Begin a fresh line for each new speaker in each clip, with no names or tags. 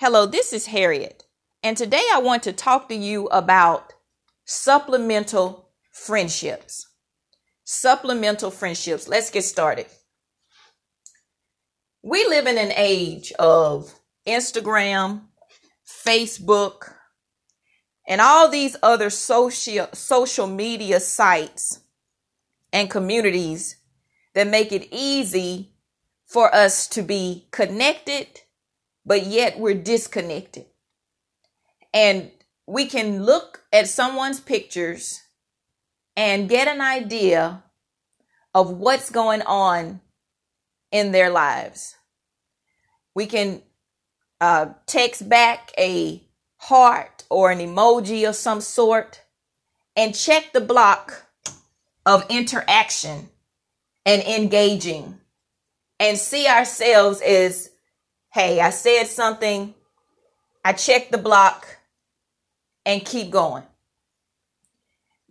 Hello, this is Harriet, and today I want to talk to you about supplemental friendships. Supplemental friendships. Let's get started. We live in an age of Instagram, Facebook, and all these other social social media sites and communities that make it easy for us to be connected but yet we're disconnected. And we can look at someone's pictures and get an idea of what's going on in their lives. We can uh, text back a heart or an emoji of some sort and check the block of interaction and engaging and see ourselves as hey, I said something, I check the block and keep going.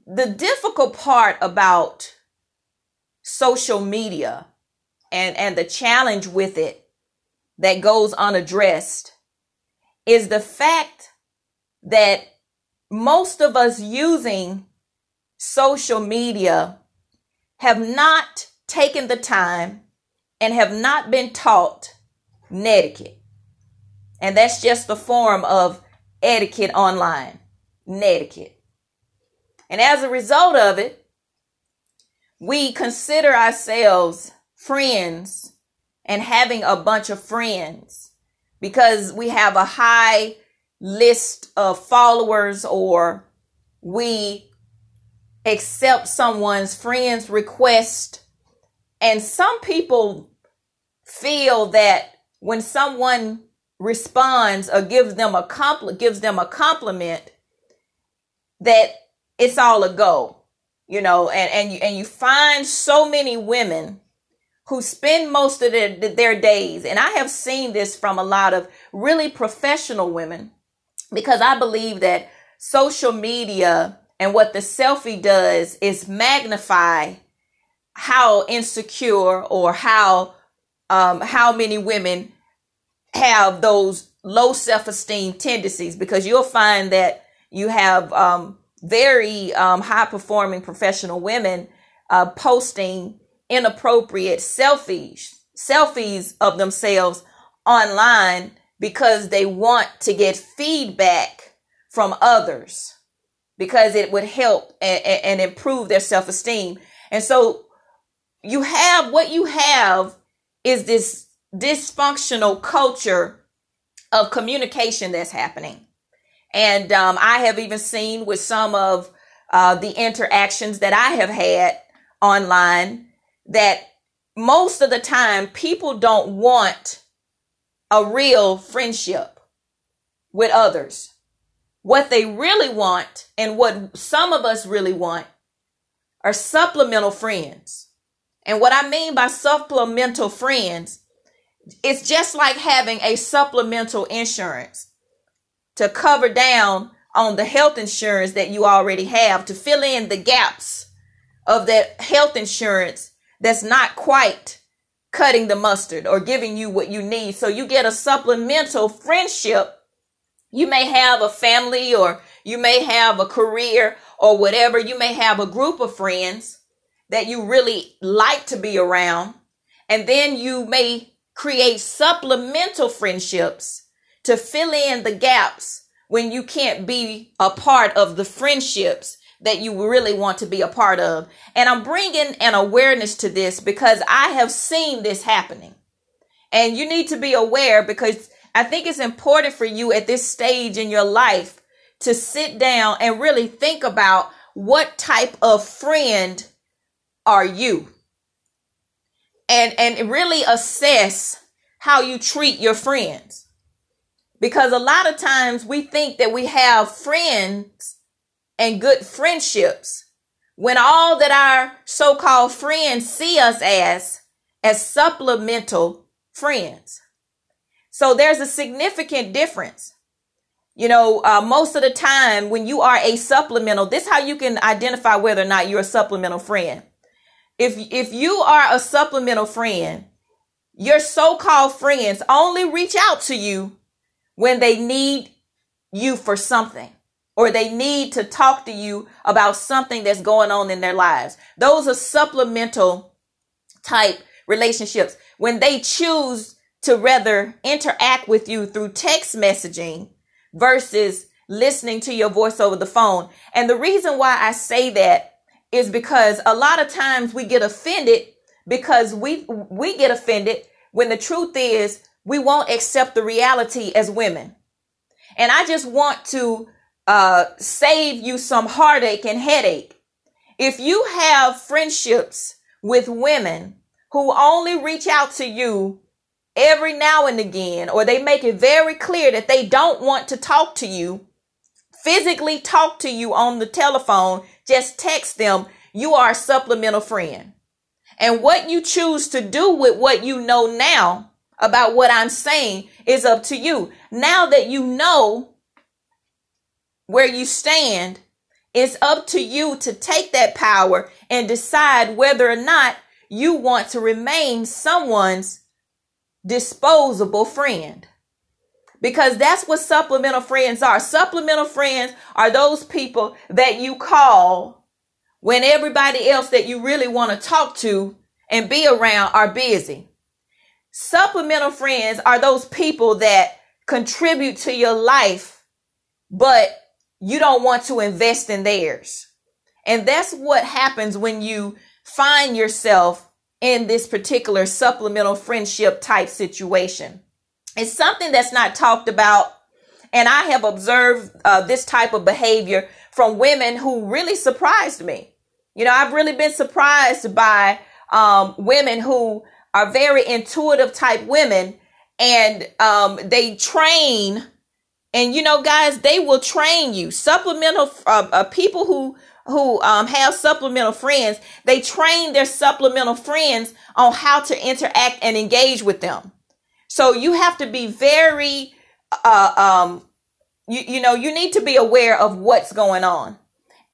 The difficult part about social media and, and the challenge with it that goes unaddressed is the fact that most of us using social media have not taken the time and have not been taught netiquette. And that's just the form of etiquette online, netiquette. And as a result of it, we consider ourselves friends and having a bunch of friends because we have a high list of followers or we accept someone's friend's request. And some people feel that when someone responds or gives them a compl- gives them a compliment that it's all a go you know and and you, and you find so many women who spend most of their, their days and i have seen this from a lot of really professional women because i believe that social media and what the selfie does is magnify how insecure or how um, how many women have those low self-esteem tendencies? Because you'll find that you have um, very um, high performing professional women uh, posting inappropriate selfies selfies of themselves online because they want to get feedback from others because it would help and, and improve their self-esteem. And so you have what you have is this dysfunctional culture of communication that's happening. And um, I have even seen with some of uh, the interactions that I have had online that most of the time people don't want a real friendship with others. What they really want and what some of us really want are supplemental friends. And what I mean by supplemental friends, it's just like having a supplemental insurance to cover down on the health insurance that you already have to fill in the gaps of that health insurance that's not quite cutting the mustard or giving you what you need. So you get a supplemental friendship. You may have a family or you may have a career or whatever. You may have a group of friends that you really like to be around. And then you may create supplemental friendships to fill in the gaps when you can't be a part of the friendships that you really want to be a part of. And I'm bringing an awareness to this because I have seen this happening. And you need to be aware because I think it's important for you at this stage in your life to sit down and really think about what type of friend are you? And and really assess how you treat your friends. Because a lot of times we think that we have friends and good friendships when all that our so-called friends see us as as supplemental friends. So there's a significant difference. You know, uh, most of the time when you are a supplemental, this how you can identify whether or not you're a supplemental friend if if you are a supplemental friend, your so-called friends only reach out to you when they need you for something or they need to talk to you about something that's going on in their lives. Those are supplemental type relationships. When they choose to rather interact with you through text messaging versus listening to your voice over the phone. And the reason why I say that is because a lot of times we get offended because we we get offended when the truth is we won't accept the reality as women. And I just want to uh, save you some heartache and headache. If you have friendships with women who only reach out to you every now and again, or they make it very clear that they don't want to talk to you, physically talk to you on the telephone, just text them, you are a supplemental friend. And what you choose to do with what you know now about what I'm saying is up to you. Now that you know where you stand, it's up to you to take that power and decide whether or not you want to remain someone's disposable friend. Because that's what supplemental friends are. Supplemental friends are those people that you call when everybody else that you really want to talk to and be around are busy. Supplemental friends are those people that contribute to your life, but you don't want to invest in theirs. And that's what happens when you find yourself in this particular supplemental friendship type situation. It's something that's not talked about. And I have observed uh, this type of behavior from women who really surprised me. You know, I've really been surprised by um, women who are very intuitive type women and um, they train. And you know, guys, they will train you. Supplemental uh, uh, people who who um, have supplemental friends, they train their supplemental friends on how to interact and engage with them. So you have to be very, uh, um, you, you know, you need to be aware of what's going on.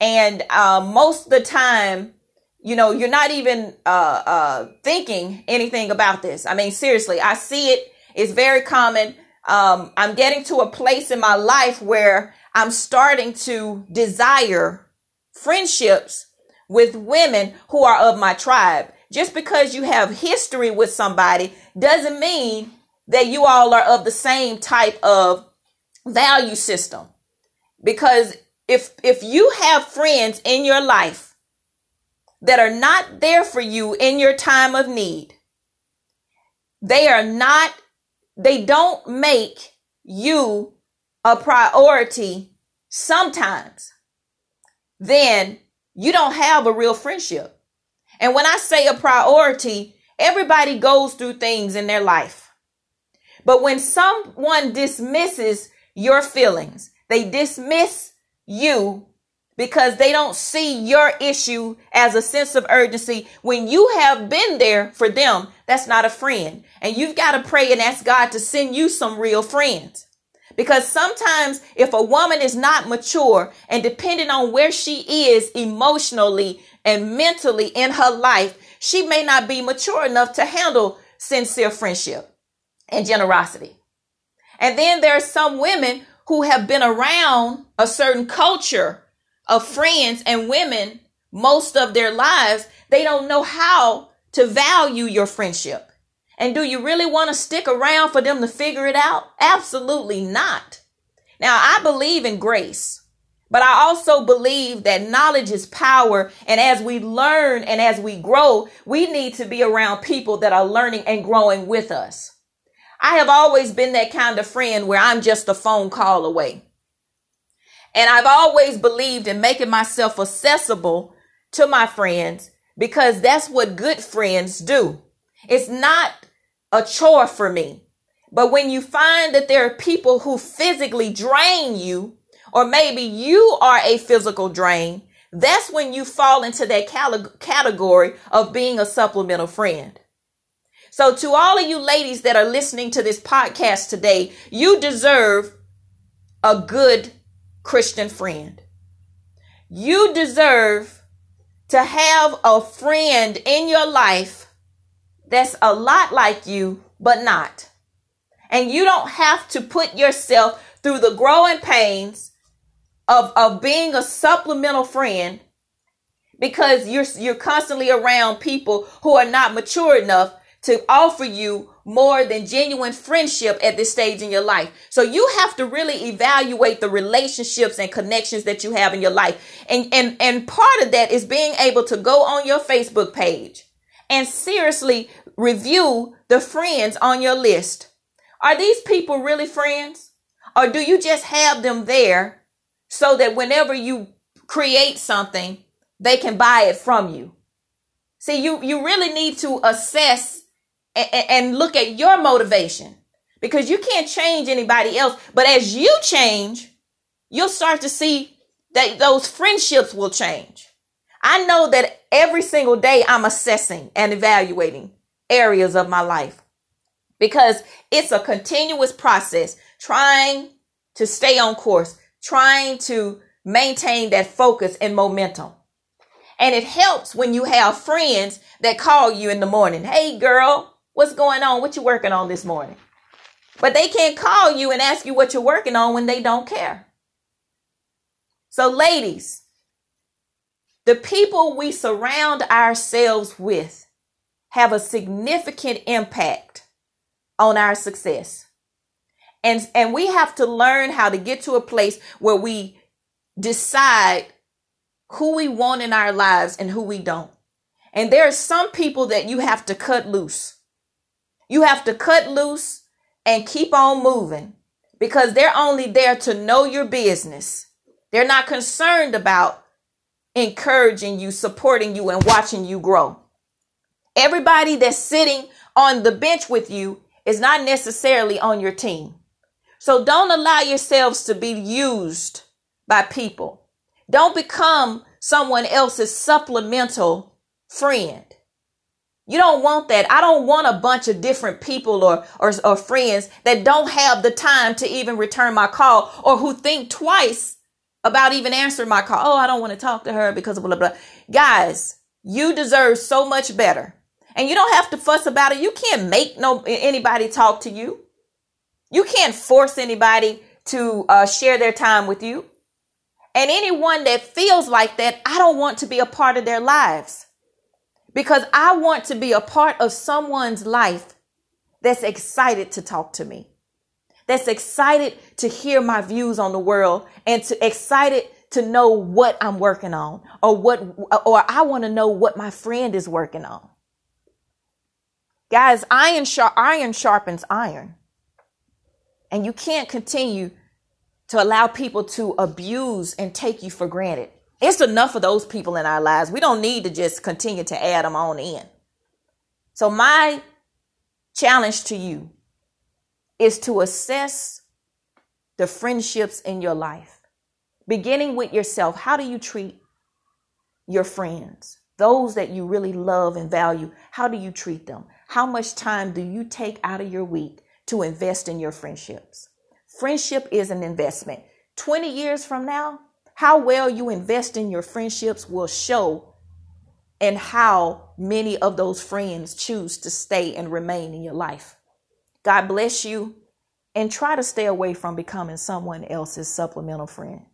And uh, most of the time, you know, you're not even uh, uh, thinking anything about this. I mean, seriously, I see it. It's very common. Um, I'm getting to a place in my life where I'm starting to desire friendships with women who are of my tribe. Just because you have history with somebody doesn't mean that you all are of the same type of value system. Because if if you have friends in your life that are not there for you in your time of need, they are not they don't make you a priority sometimes then you don't have a real friendship. And when I say a priority, everybody goes through things in their life. But when someone dismisses your feelings, they dismiss you because they don't see your issue as a sense of urgency. When you have been there for them, that's not a friend. And you've got to pray and ask God to send you some real friends. Because sometimes if a woman is not mature and depending on where she is emotionally and mentally in her life, she may not be mature enough to handle sincere friendship and generosity. And then there are some women who have been around a certain culture of friends and women most of their lives. They don't know how to value your friendship. And do you really want to stick around for them to figure it out? Absolutely not. Now, I believe in grace, but I also believe that knowledge is power. And as we learn and as we grow, we need to be around people that are learning and growing with us. I have always been that kind of friend where I'm just a phone call away. And I've always believed in making myself accessible to my friends because that's what good friends do. It's not a chore for me. But when you find that there are people who physically drain you, or maybe you are a physical drain, that's when you fall into that category of being a supplemental friend. So to all of you ladies that are listening to this podcast today, you deserve a good Christian friend. You deserve to have a friend in your life that's a lot like you, but not. And you don't have to put yourself through the growing pains of, of being a supplemental friend because you're you're constantly around people who are not mature enough to offer you more than genuine friendship at this stage in your life. So you have to really evaluate the relationships and connections that you have in your life. And and and part of that is being able to go on your Facebook page and seriously review the friends on your list. Are these people really friends? Or do you just have them there so that whenever you create something, they can buy it from you? See, you, you really need to assess and, and look at your motivation because you can't change anybody else. But as you change, you'll start to see that those friendships will change. I know that every single day I'm assessing and evaluating areas of my life because it's a continuous process trying to stay on course, trying to maintain that focus and momentum. And it helps when you have friends that call you in the morning. Hey girl, what's going on? What you working on this morning? But they can't call you and ask you what you're working on when they don't care. So ladies, the people we surround ourselves with have a significant impact on our success. And, and we have to learn how to get to a place where we decide who we want in our lives and who we don't. And there are some people that you have to cut loose. You have to cut loose and keep on moving because they're only there to know your business. They're not concerned about encouraging you, supporting you, and watching you grow. Everybody that's sitting on the bench with you is not necessarily on your team. So don't allow yourselves to be used by people. Don't become someone else's supplemental friend. You don't want that. I don't want a bunch of different people or, or, or friends that don't have the time to even return my call or who think twice about even answering my call. Oh, I don't want to talk to her because of blah, blah. Blah. Guys, you deserve so much better. And you don't have to fuss about it. You can't make no anybody talk to you. You can't force anybody to uh, share their time with you. And anyone that feels like that, I don't want to be a part of their lives because I want to be a part of someone's life that's excited to talk to me, that's excited to hear my views on the world and to excited to know what I'm working on or what, or I want to know what my friend is working on. Guys, iron, sharp, iron sharpens iron. And you can't continue to allow people to abuse and take you for granted. It's enough of those people in our lives. We don't need to just continue to add them on in. So, my challenge to you is to assess the friendships in your life, beginning with yourself. How do you treat your friends? Those that you really love and value, how do you treat them? How much time do you take out of your week to invest in your friendships. Friendship is an investment. 20 years from now, how well you invest in your friendships will show and how many of those friends choose to stay and remain in your life. God bless you and try to stay away from becoming someone else's supplemental friend.